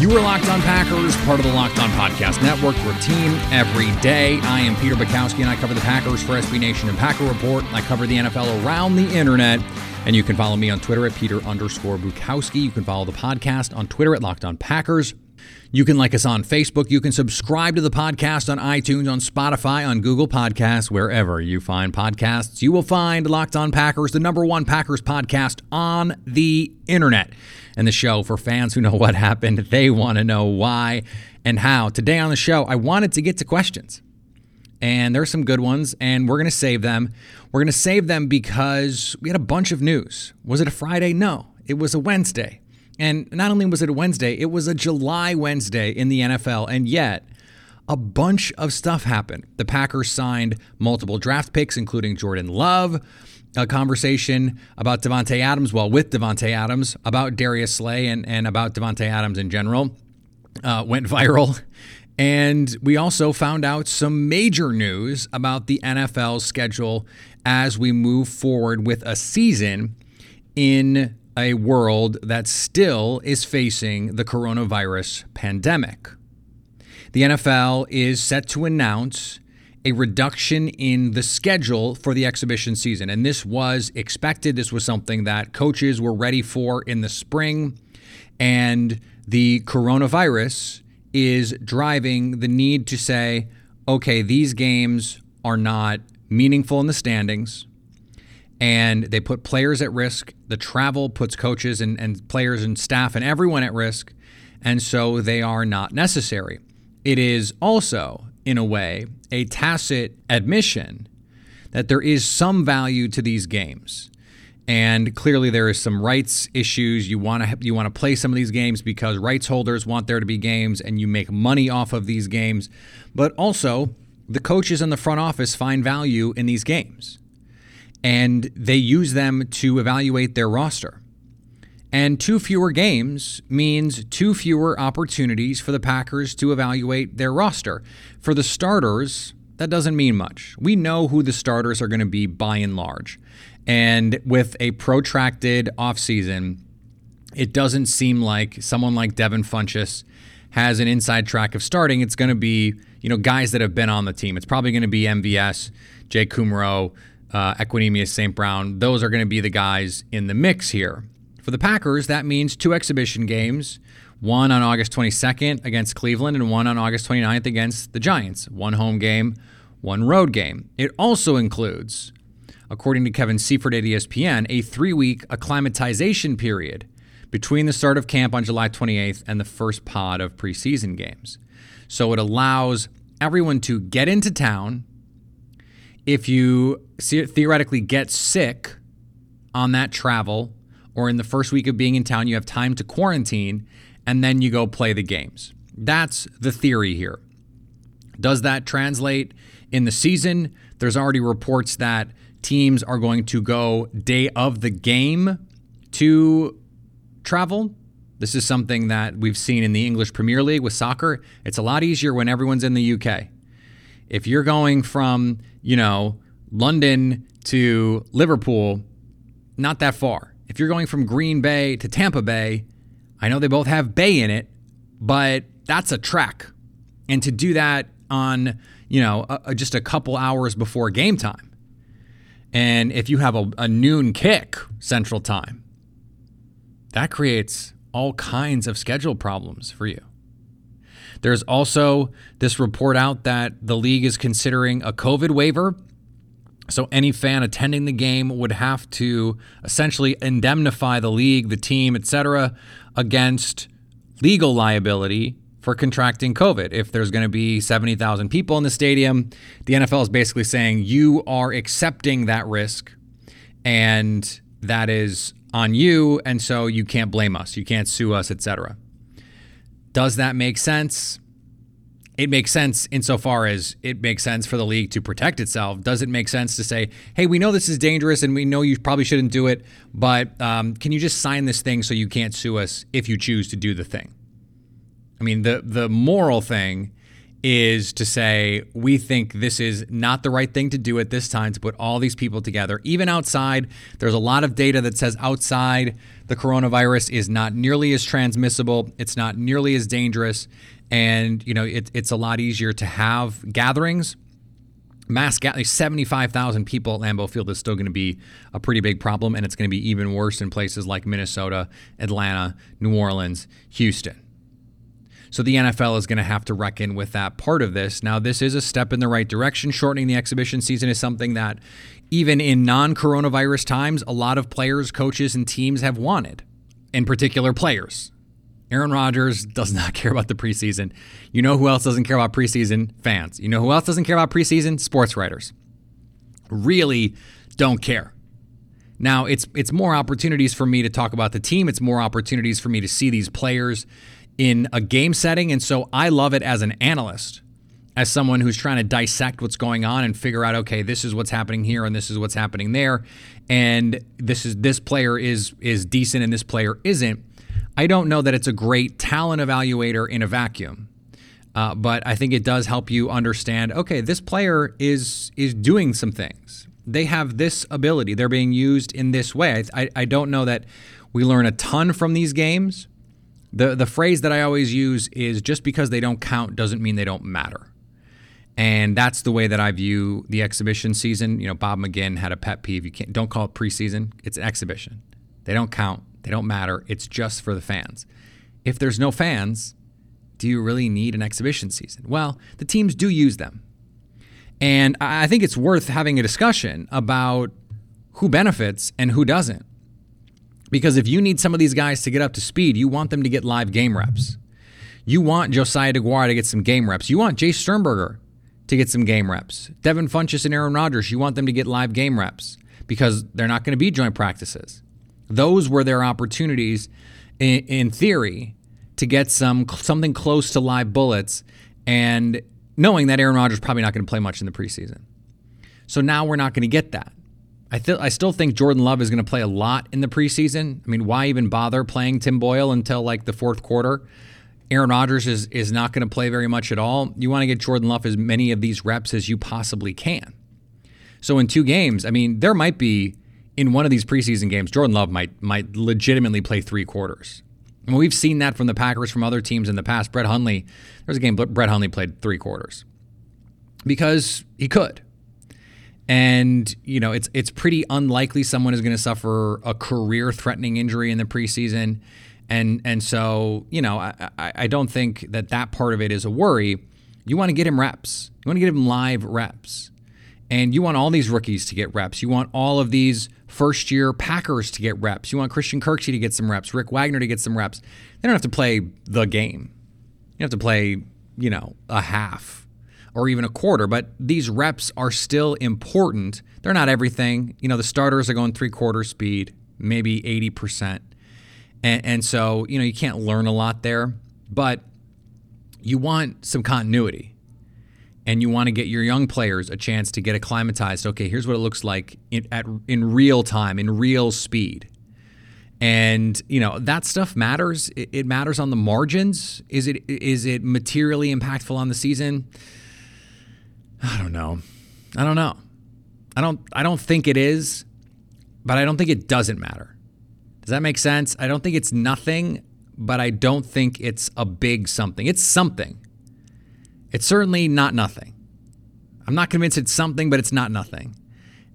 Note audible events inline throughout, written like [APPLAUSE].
You are Locked On Packers, part of the Locked On Podcast Network, your team every day. I am Peter Bukowski, and I cover the Packers for SB Nation and Packer Report. I cover the NFL around the internet. And you can follow me on Twitter at Peter underscore Bukowski. You can follow the podcast on Twitter at Locked On Packers. You can like us on Facebook. You can subscribe to the podcast on iTunes, on Spotify, on Google Podcasts, wherever you find podcasts. You will find Locked On Packers, the number one Packers podcast on the internet. And the show for fans who know what happened, they want to know why and how. Today on the show, I wanted to get to questions. And there's some good ones, and we're going to save them. We're going to save them because we had a bunch of news. Was it a Friday? No, it was a Wednesday. And not only was it a Wednesday, it was a July Wednesday in the NFL. And yet, a bunch of stuff happened. The Packers signed multiple draft picks, including Jordan Love. A conversation about Davante Adams, well, with Davante Adams, about Darius Slay and, and about Davante Adams in general, uh, went viral. And we also found out some major news about the NFL schedule as we move forward with a season in a world that still is facing the coronavirus pandemic. The NFL is set to announce a reduction in the schedule for the exhibition season. And this was expected. This was something that coaches were ready for in the spring. And the coronavirus is driving the need to say, okay, these games are not meaningful in the standings and they put players at risk. The travel puts coaches and, and players and staff and everyone at risk, and so they are not necessary. It is also, in a way, a tacit admission that there is some value to these games. And clearly there is some rights issues. You want to you want to play some of these games because rights holders want there to be games and you make money off of these games. But also, the coaches in the front office find value in these games and they use them to evaluate their roster. And two fewer games means two fewer opportunities for the Packers to evaluate their roster. For the starters, that doesn't mean much. We know who the starters are going to be by and large. And with a protracted offseason, it doesn't seem like someone like Devin Funchess has an inside track of starting. It's going to be, you know, guys that have been on the team. It's probably going to be MVS, Jake Kumerow, uh, Equanimeous St. Brown. Those are going to be the guys in the mix here. For the Packers, that means two exhibition games one on August 22nd against Cleveland and one on August 29th against the Giants. One home game, one road game. It also includes, according to Kevin Seifert at ESPN, a three week acclimatization period between the start of camp on July 28th and the first pod of preseason games. So it allows everyone to get into town, if you theoretically get sick on that travel or in the first week of being in town, you have time to quarantine and then you go play the games. That's the theory here. Does that translate in the season? There's already reports that teams are going to go day of the game to travel. This is something that we've seen in the English Premier League with soccer. It's a lot easier when everyone's in the UK. If you're going from you know, London to Liverpool, not that far. If you're going from Green Bay to Tampa Bay, I know they both have Bay in it, but that's a trek. And to do that on, you know, a, just a couple hours before game time. And if you have a, a noon kick central time, that creates all kinds of schedule problems for you. There's also this report out that the league is considering a COVID waiver. So any fan attending the game would have to essentially indemnify the league, the team, etc., against legal liability for contracting COVID. If there's going to be 70,000 people in the stadium, the NFL is basically saying you are accepting that risk and that is on you and so you can't blame us. You can't sue us, etc. Does that make sense? It makes sense insofar as it makes sense for the league to protect itself. Does it make sense to say, hey, we know this is dangerous and we know you probably shouldn't do it, but um, can you just sign this thing so you can't sue us if you choose to do the thing? I mean, the the moral thing is to say we think this is not the right thing to do at this time to put all these people together even outside there's a lot of data that says outside the coronavirus is not nearly as transmissible it's not nearly as dangerous and you know it, it's a lot easier to have gatherings mass gathering 75,000 people at Lambeau Field is still going to be a pretty big problem and it's going to be even worse in places like Minnesota, Atlanta, New Orleans, Houston. So the NFL is going to have to reckon with that part of this. Now, this is a step in the right direction. Shortening the exhibition season is something that, even in non coronavirus times, a lot of players, coaches, and teams have wanted, in particular, players. Aaron Rodgers does not [LAUGHS] care about the preseason. You know who else doesn't care about preseason? Fans. You know who else doesn't care about preseason? Sports writers. Really don't care. Now, it's it's more opportunities for me to talk about the team. It's more opportunities for me to see these players in a game setting. And so I love it as an analyst, as someone who's trying to dissect what's going on and figure out, okay, this is what's happening here and this is what's happening there. And this is this player is is decent and this player isn't. I don't know that it's a great talent evaluator in a vacuum. Uh, but I think it does help you understand. Okay, this player is is doing some things. They have this ability. They're being used in this way. I, I, I don't know that we learn a ton from these games, the the phrase that I always use is just because they don't count doesn't mean they don't matter. And that's the way that I view the exhibition season. You know, Bob McGinn had a pet peeve. You can't don't call it preseason. It's an exhibition. They don't count. They don't matter. It's just for the fans. If there's no fans, do you really need an exhibition season? Well, the teams do use them. And I think it's worth having a discussion about who benefits and who doesn't. Because if you need some of these guys to get up to speed, you want them to get live game reps. You want Josiah DeGuara to get some game reps. You want Jace Sternberger to get some game reps. Devin Funchess and Aaron Rodgers, you want them to get live game reps because they're not going to be joint practices. Those were their opportunities, in, in theory, to get some something close to live bullets, and knowing that Aaron Rodgers probably not going to play much in the preseason. So now we're not going to get that. I th- I still think Jordan Love is going to play a lot in the preseason. I mean, why even bother playing Tim Boyle until like the fourth quarter? Aaron Rodgers is is not going to play very much at all. You want to get Jordan Love as many of these reps as you possibly can. So in two games, I mean, there might be in one of these preseason games, Jordan Love might might legitimately play three quarters. And we've seen that from the Packers from other teams in the past. Brett Hundley, there was a game Brett Hundley played three quarters because he could. And you know, it's it's pretty unlikely someone is going to suffer a career-threatening injury in the preseason, and and so you know, I, I don't think that that part of it is a worry. You want to get him reps. You want to get him live reps, and you want all these rookies to get reps. You want all of these first-year Packers to get reps. You want Christian Kirksey to get some reps. Rick Wagner to get some reps. They don't have to play the game. You have to play, you know, a half or even a quarter, but these reps are still important. They're not everything. You know, the starters are going three quarter speed, maybe 80%. And, and so, you know, you can't learn a lot there, but you want some continuity and you want to get your young players a chance to get acclimatized. Okay, here's what it looks like in, at, in real time, in real speed. And you know that stuff matters. It, it matters on the margins. Is it is it materially impactful on the season? I don't know. I don't know. I don't I don't think it is, but I don't think it doesn't matter. Does that make sense? I don't think it's nothing, but I don't think it's a big something. It's something. It's certainly not nothing. I'm not convinced it's something, but it's not nothing.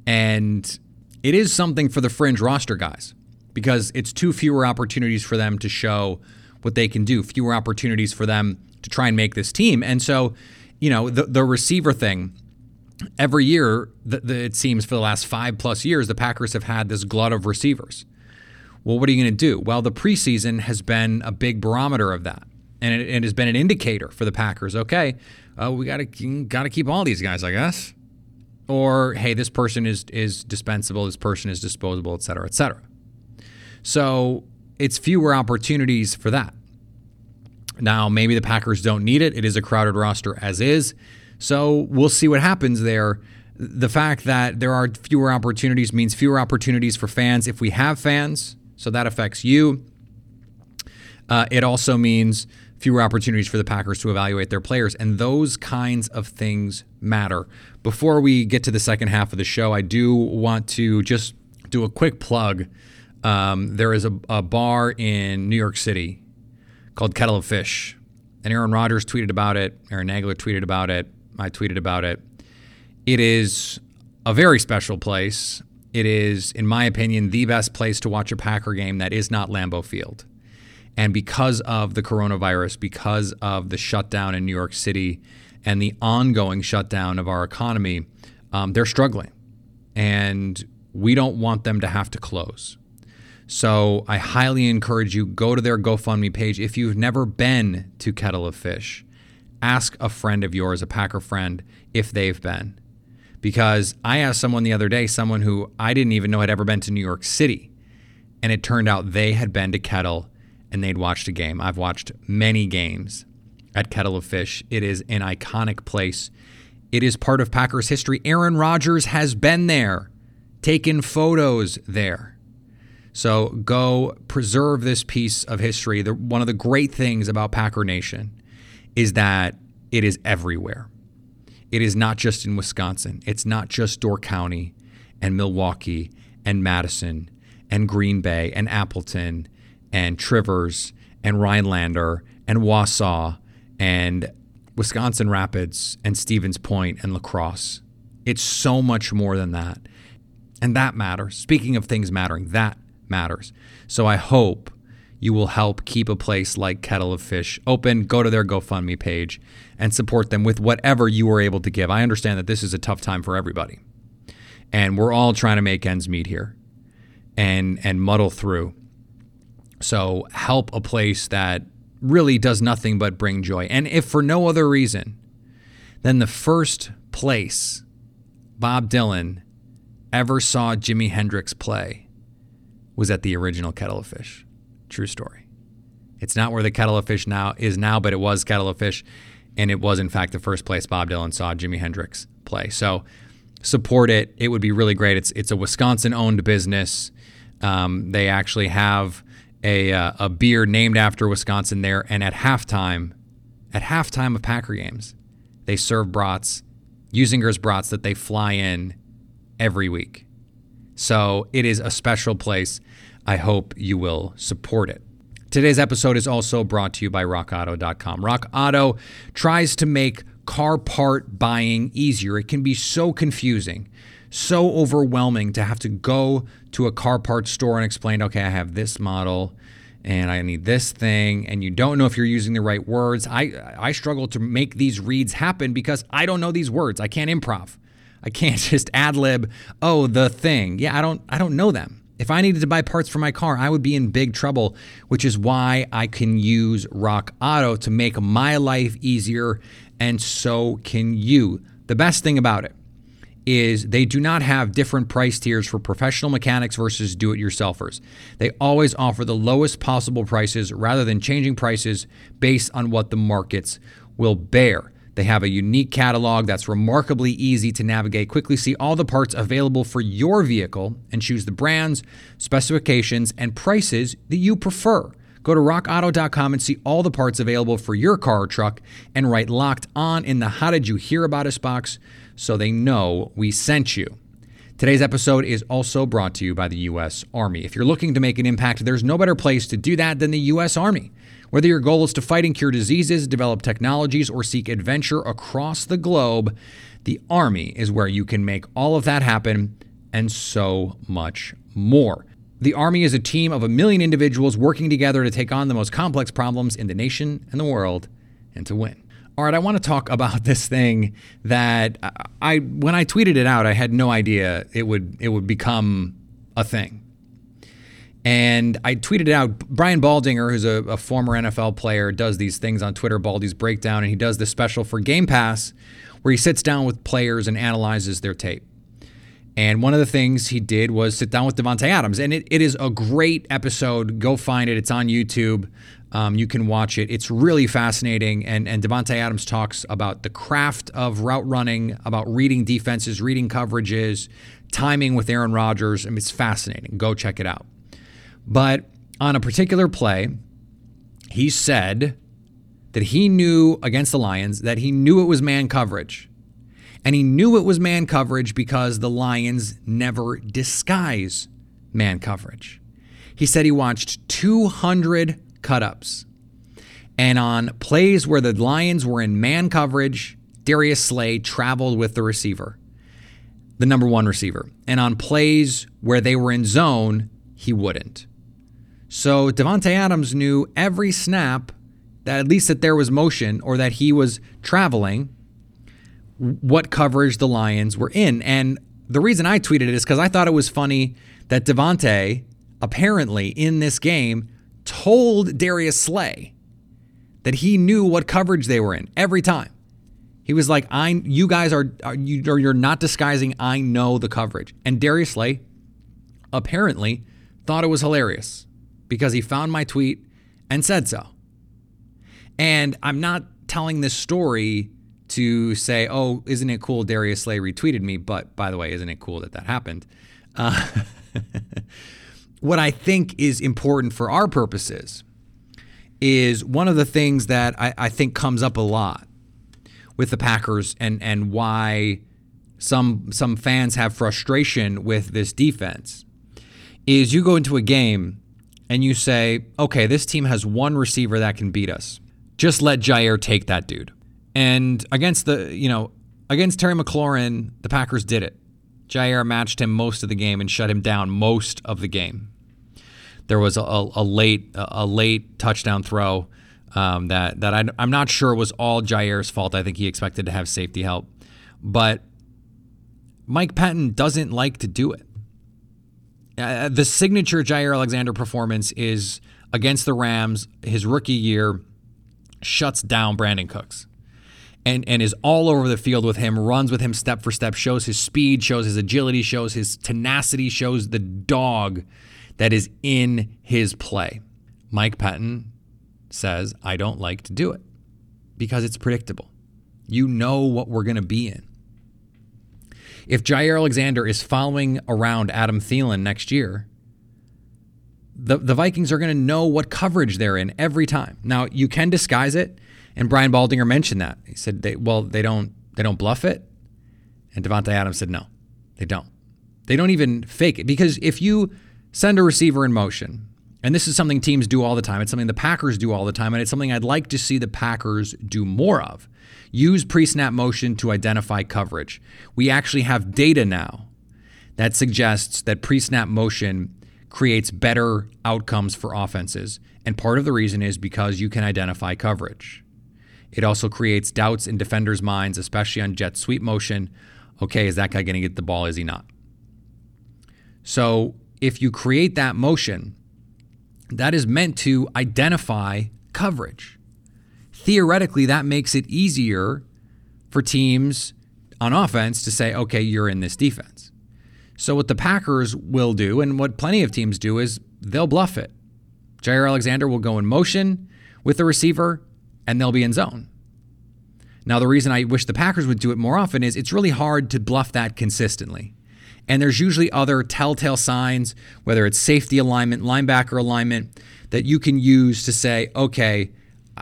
And it is something for the fringe roster guys because it's two fewer opportunities for them to show what they can do, fewer opportunities for them to try and make this team. And so you know, the, the receiver thing, every year, the, the, it seems for the last five plus years, the Packers have had this glut of receivers. Well, what are you going to do? Well, the preseason has been a big barometer of that, and it, it has been an indicator for the Packers. Okay, uh, we got to got to keep all these guys, I guess. Or hey, this person is is dispensable, this person is disposable, et cetera, et cetera. So it's fewer opportunities for that. Now, maybe the Packers don't need it. It is a crowded roster as is. So we'll see what happens there. The fact that there are fewer opportunities means fewer opportunities for fans if we have fans. So that affects you. Uh, it also means fewer opportunities for the Packers to evaluate their players. And those kinds of things matter. Before we get to the second half of the show, I do want to just do a quick plug. Um, there is a, a bar in New York City called Kettle of Fish. And Aaron Rodgers tweeted about it. Aaron Nagler tweeted about it. I tweeted about it. It is a very special place. It is, in my opinion, the best place to watch a Packer game that is not Lambeau Field. And because of the coronavirus, because of the shutdown in New York City and the ongoing shutdown of our economy, um, they're struggling. And we don't want them to have to close. So I highly encourage you go to their GoFundMe page if you've never been to Kettle of Fish. Ask a friend of yours, a Packer friend, if they've been. Because I asked someone the other day, someone who I didn't even know had ever been to New York City, and it turned out they had been to Kettle and they'd watched a game. I've watched many games at Kettle of Fish. It is an iconic place. It is part of Packers history. Aaron Rodgers has been there, taken photos there. So go preserve this piece of history. The, one of the great things about Packer Nation is that it is everywhere. It is not just in Wisconsin. It's not just Door County and Milwaukee and Madison and Green Bay and Appleton and Two Rivers and Rhinelander and Wausau and Wisconsin Rapids and Stevens Point and La Crosse. It's so much more than that. And that matters. Speaking of things mattering, that matters. So I hope you will help keep a place like Kettle of Fish open. Go to their GoFundMe page and support them with whatever you are able to give. I understand that this is a tough time for everybody. And we're all trying to make ends meet here and and muddle through. So help a place that really does nothing but bring joy. And if for no other reason than the first place Bob Dylan ever saw Jimi Hendrix play was at the original Kettle of Fish. True story. It's not where the Kettle of Fish now is now, but it was Kettle of Fish, and it was in fact the first place Bob Dylan saw Jimi Hendrix play. So support it. It would be really great. It's it's a Wisconsin owned business. Um, they actually have a uh, a beer named after Wisconsin there, and at halftime, at halftime of Packer games, they serve brats, Usinger's brats that they fly in every week. So it is a special place. I hope you will support it. Today's episode is also brought to you by RockAuto.com. Rock Auto tries to make car part buying easier. It can be so confusing, so overwhelming to have to go to a car parts store and explain, okay, I have this model and I need this thing, and you don't know if you're using the right words. I I struggle to make these reads happen because I don't know these words. I can't improv. I can't [LAUGHS] just ad lib, oh, the thing. Yeah, I don't I don't know them. If I needed to buy parts for my car, I would be in big trouble, which is why I can use Rock Auto to make my life easier, and so can you. The best thing about it is they do not have different price tiers for professional mechanics versus do it yourselfers. They always offer the lowest possible prices rather than changing prices based on what the markets will bear. They have a unique catalog that's remarkably easy to navigate. Quickly see all the parts available for your vehicle and choose the brands, specifications, and prices that you prefer. Go to rockauto.com and see all the parts available for your car or truck and write locked on in the How Did You Hear About Us box so they know we sent you. Today's episode is also brought to you by the U.S. Army. If you're looking to make an impact, there's no better place to do that than the U.S. Army. Whether your goal is to fight and cure diseases, develop technologies, or seek adventure across the globe, the Army is where you can make all of that happen and so much more. The Army is a team of a million individuals working together to take on the most complex problems in the nation and the world and to win. All right, I want to talk [LAUGHS] about this thing that I when I tweeted it out, I had no idea it would it would become a thing. And I tweeted out. Brian Baldinger, who's a, a former NFL player, does these things on Twitter, Baldy's Breakdown, and he does this special for Game Pass where he sits down with players and analyzes their tape. And one of the things he did was sit down with Davante Adams. And it, it is a great episode. Go find it. It's on YouTube. Um, you can watch it. It's really fascinating. And, and Davante Adams talks about the craft of route running, about reading defenses, reading coverages, timing with Aaron Rodgers. I mean, it's fascinating. Go check it out. But on a particular play, he said that he knew against the Lions that he knew it was man coverage. And he knew it was man coverage because the Lions never disguise man coverage. He said he watched 200 cutups. And on plays where the Lions were in man coverage, Darius Slay traveled with the receiver, the number one receiver. And on plays where they were in zone, he wouldn't. So Davante Adams knew every snap that at least that there was motion or that he was traveling what coverage the Lions were in. And the reason I tweeted it is because I thought it was funny that Davante apparently in this game told Darius Slay that he knew what coverage they were in every time. He was like, "I, you guys are, are you, or you're not disguising. I know the coverage." And Darius Slay apparently thought it was hilarious because he found my tweet and said so. And I'm not telling this story to say, oh, isn't it cool Darius Slay retweeted me? But by the way, isn't it cool that that happened? Uh, [LAUGHS] what I think is important for our purposes is one of the things that I, I think comes up a lot with the Packers and and why some some fans have frustration with this defense is you go into a game and you say, okay, this team has one receiver that can beat us. Just let Jaire take that dude. And against the, you know, against Terry McLaurin, the Packers did it. Jaire matched him most of the game and shut him down most of the game. There was a, a late a late touchdown throw um, that that I, I'm not sure was all Jaire's fault. I think he expected to have safety help, but Mike Pettine doesn't like to do it. Uh, the signature Jaire Alexander performance is against the Rams, his rookie year, shuts down Brandin Cooks and and is all over the field with him, runs with him step for step, shows his speed, shows his agility, shows his tenacity, shows the dog that is in his play. Mike Pettine says, I don't like to do it because it's predictable. You know what we're going to be in. If Jaire Alexander is following around Adam Thielen next year, the, the Vikings are going to know what coverage they're in every time. Now, you can disguise it and Brian Baldinger mentioned that. He said, they, "Well, they don't they don't bluff it." And Davante Adams said, "No, they don't. They don't even fake it because if you send a receiver in motion, and this is something teams do all the time. It's something the Packers do all the time, and it's something I'd like to see the Packers do more of. Use pre-snap motion to identify coverage. We actually have data now that suggests that pre-snap motion creates better outcomes for offenses. And part of the reason is because you can identify coverage. It also creates doubts in defenders' minds, especially on jet sweep motion. Okay, is that guy going to get the ball? Is he not? So if you create that motion, that is meant to identify coverage. Theoretically, that makes it easier for teams on offense to say, okay, you're in this defense. So, what the Packers will do, and what plenty of teams do, is they'll bluff it. Jaire Alexander will go in motion with the receiver and they'll be in zone. Now, the reason I wish the Packers would do it more often is it's really hard to bluff that consistently. And there's usually other telltale signs, whether it's safety alignment, linebacker alignment, that you can use to say, okay,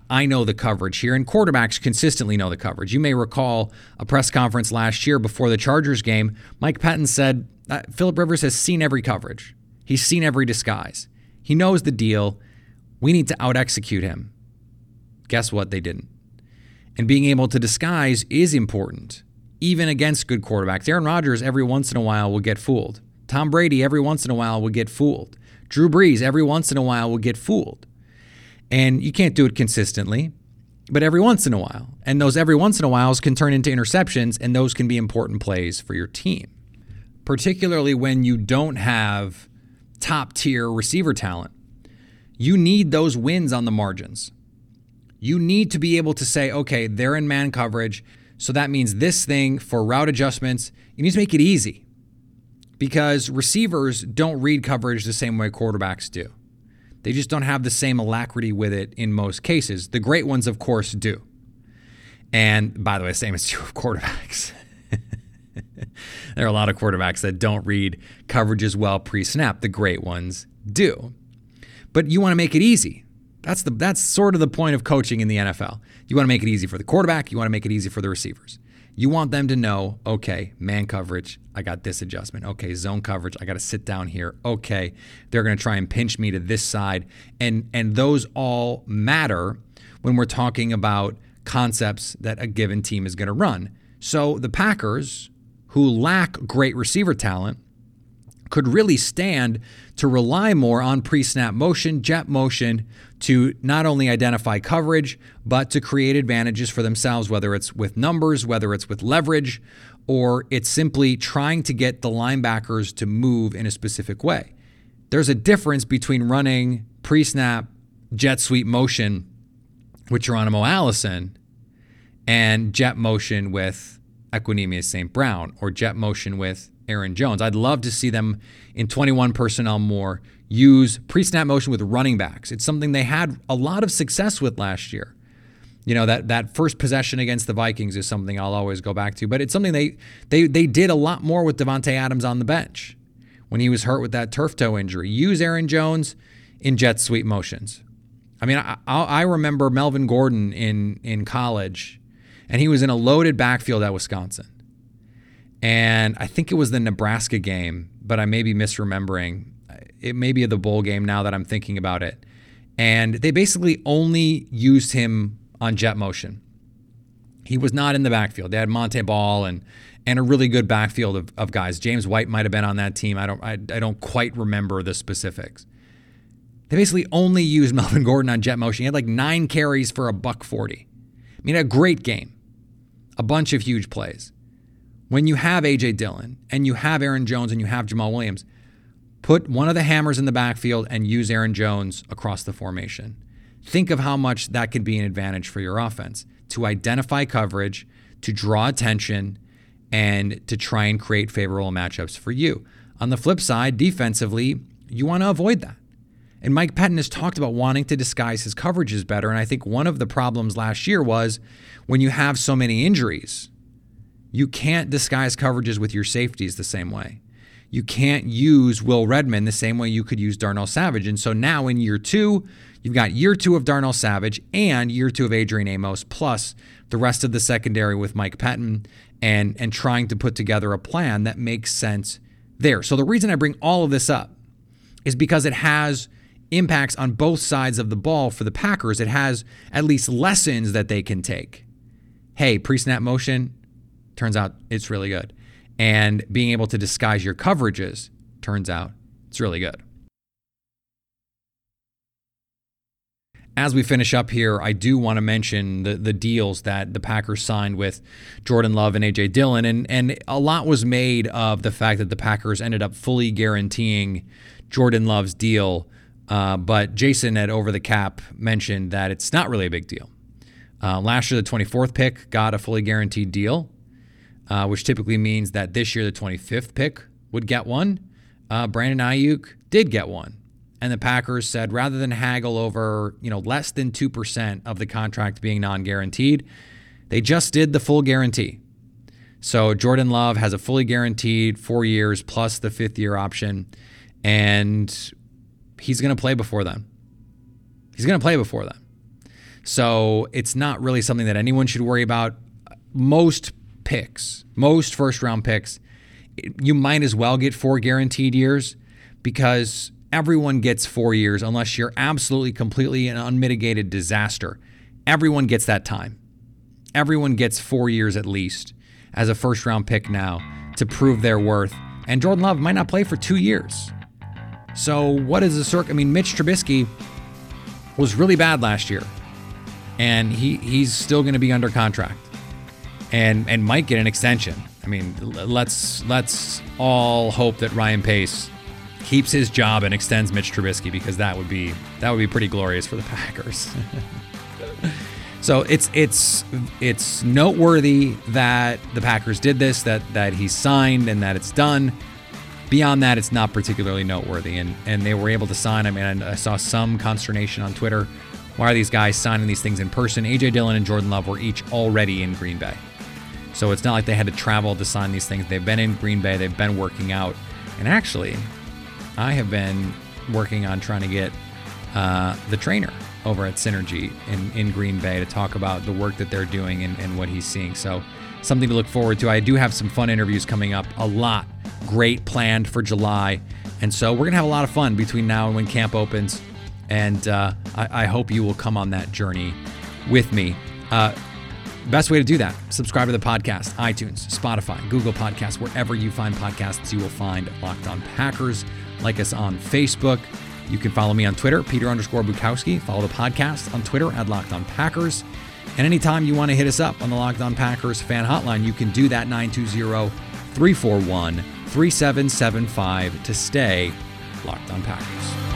I know the coverage here. And quarterbacks consistently know the coverage. You may recall a press conference last year before the Chargers game. Mike Pettine said, uh, Philip Rivers has seen every coverage, he's seen every disguise. He knows the deal. We need to out execute him. Guess what? They didn't. And being able to disguise is important, even against good quarterbacks. Aaron Rodgers, every once in a while, will get fooled. Tom Brady, every once in a while, will get fooled. Drew Brees, every once in a while, will get fooled. And you can't do it consistently, but every once in a while. And those every once in a whiles can turn into interceptions, and those can be important plays for your team, particularly when you don't have top tier receiver talent. You need those wins on the margins. You need to be able to say, okay, they're in man coverage. So that means this thing for route adjustments, you need to make it easy. because receivers don't read coverage the same way quarterbacks do. They just don't have the same alacrity with it in most cases. The great ones, of course, do. And by the way, same is true of quarterbacks. [LAUGHS] there are a lot of quarterbacks that don't read coverages well pre-snap. The great ones do. But you want to make it easy. That's the that's sort of the point of coaching in the NFL. You want to make it easy for the quarterback, you want to make it easy for the receivers. You want them to know, okay, man coverage, I got this adjustment. Okay, zone coverage, I got to sit down here. Okay, they're going to try and pinch me to this side. And and those all matter when we're talking about concepts that a given team is going to run. So the Packers, who lack great receiver talent, could really stand to rely more on pre snap motion, jet motion, to not only identify coverage, but to create advantages for themselves, whether it's with numbers, whether it's with leverage, or it's simply trying to get the linebackers to move in a specific way. There's a difference between running pre snap jet sweep motion with Geronimo Allison and jet motion with Equanimeous St. Brown or jet motion with Aaron Jones. I'd love to see them in 21 personnel more use pre snap motion with running backs. It's something they had a lot of success with last year. You know, that, that first possession against the Vikings is something I'll always go back to, but it's something they, they, they did a lot more with Davante Adams on the bench when he was hurt with that turf toe injury. Use Aaron Jones in jet sweep motions. I mean, I, I remember Melvin Gordon in, in college, and he was in a loaded backfield at Wisconsin and I think it was the Nebraska game, but I may be misremembering. It may be the bowl game now that I'm thinking about it. And they basically only used him on jet motion. He was not in the backfield. They had Montee Ball and and a really good backfield of, of guys. James White might have been on that team. I don't I, I don't quite remember the specifics. They basically only used [LAUGHS] Melvin Gordon on jet motion. He had like nine carries for a buck 40. I mean, a great game. A bunch of huge plays when you have A.J. Dillon and you have Aaron Jones and you have Jamaal Williams, put one of the hammers in the backfield and use Aaron Jones across the formation. Think of how much that could be an advantage for your offense to identify coverage, to draw attention, and to try and create favorable matchups for you. On the flip side, defensively, you want to avoid that. And Mike Pettine has talked about wanting to disguise his coverages better. And I think one of the problems last year was when you have so many injuries, you can't disguise coverages with your safeties the same way. You can't use Will Redmond the same way you could use Darnell Savage. And so now in year two, you've got year two of Darnell Savage and year two of Adrian Amos, plus the rest of the secondary with Mike Pettine and, and trying to put together a plan that makes sense there. So the reason I bring all of this up is because it has impacts on both sides of the ball for the Packers. It has at least lessons that they can take. Hey, pre snap motion, Turns out it's really good. And being able to disguise your coverages turns out it's really good. As we finish up here, I do want to mention the, the deals that the Packers signed with Jordan Love and AJ Dillon. And, and a lot was made of the fact that the Packers ended up fully guaranteeing Jordan Love's deal. Uh, but Jason at Over the Cap mentioned that it's not really a big deal. Uh, last year, the 24th pick got a fully guaranteed deal uh, which typically means that this year the 25th pick would get one. Uh, Brandon Aiyuk did get one. And the Packers said rather than haggle over, you know, less than 2% of the contract being non-guaranteed, they just did the full guarantee. So Jordan Love has a fully guaranteed 4 years plus the 5th year option and he's going to play before then. He's going to play before then. So it's not really something that anyone should worry about. Most picks, most first round picks, you might as well get four guaranteed years because everyone gets four years unless you're absolutely completely an unmitigated disaster. Everyone gets that time. Everyone gets four years at least as a first round pick now to prove their worth. And Jordan Love might not play for two years. So, what is the circle? I mean, Mitch Trubisky was really bad last year, and he, he's still going to be under contract and and might get an extension. I mean, let's let's all hope that Ryan Pace keeps his job and extends Mitch Trubisky because that would be that would be pretty glorious for the [LAUGHS] Packers. [LAUGHS] so it's it's it's noteworthy that the Packers did this, that that he signed and that it's done beyond that, it's not particularly noteworthy. And and they were able to sign. I mean, I saw some consternation on Twitter. Why are these guys signing these things in person? AJ Dillon and Jordan Love were each already in Green Bay. So it's not like they had to travel to sign these things. They've been in Green Bay, they've been working out. And actually, I have been working on trying to get uh, the trainer over at Synergy in, in Green Bay to talk about the work that they're doing and, and what he's seeing. So, something to look forward to. I do have some fun interviews coming up, a lot great planned for July. And so, we're going to have a lot of fun between now and when camp opens. And uh, I, I, hope you will come on that journey with me. Uh, best way to do that subscribe to the podcast itunes spotify google podcasts wherever you find podcasts you will find locked on packers like us on facebook you can follow me on Twitter, Peter underscore Bukowski. Follow the podcast on Twitter at Locked On Packers. And anytime you want to hit us up on the Locked On Packers fan hotline, you can do that 920 341 3775 to stay Locked On Packers.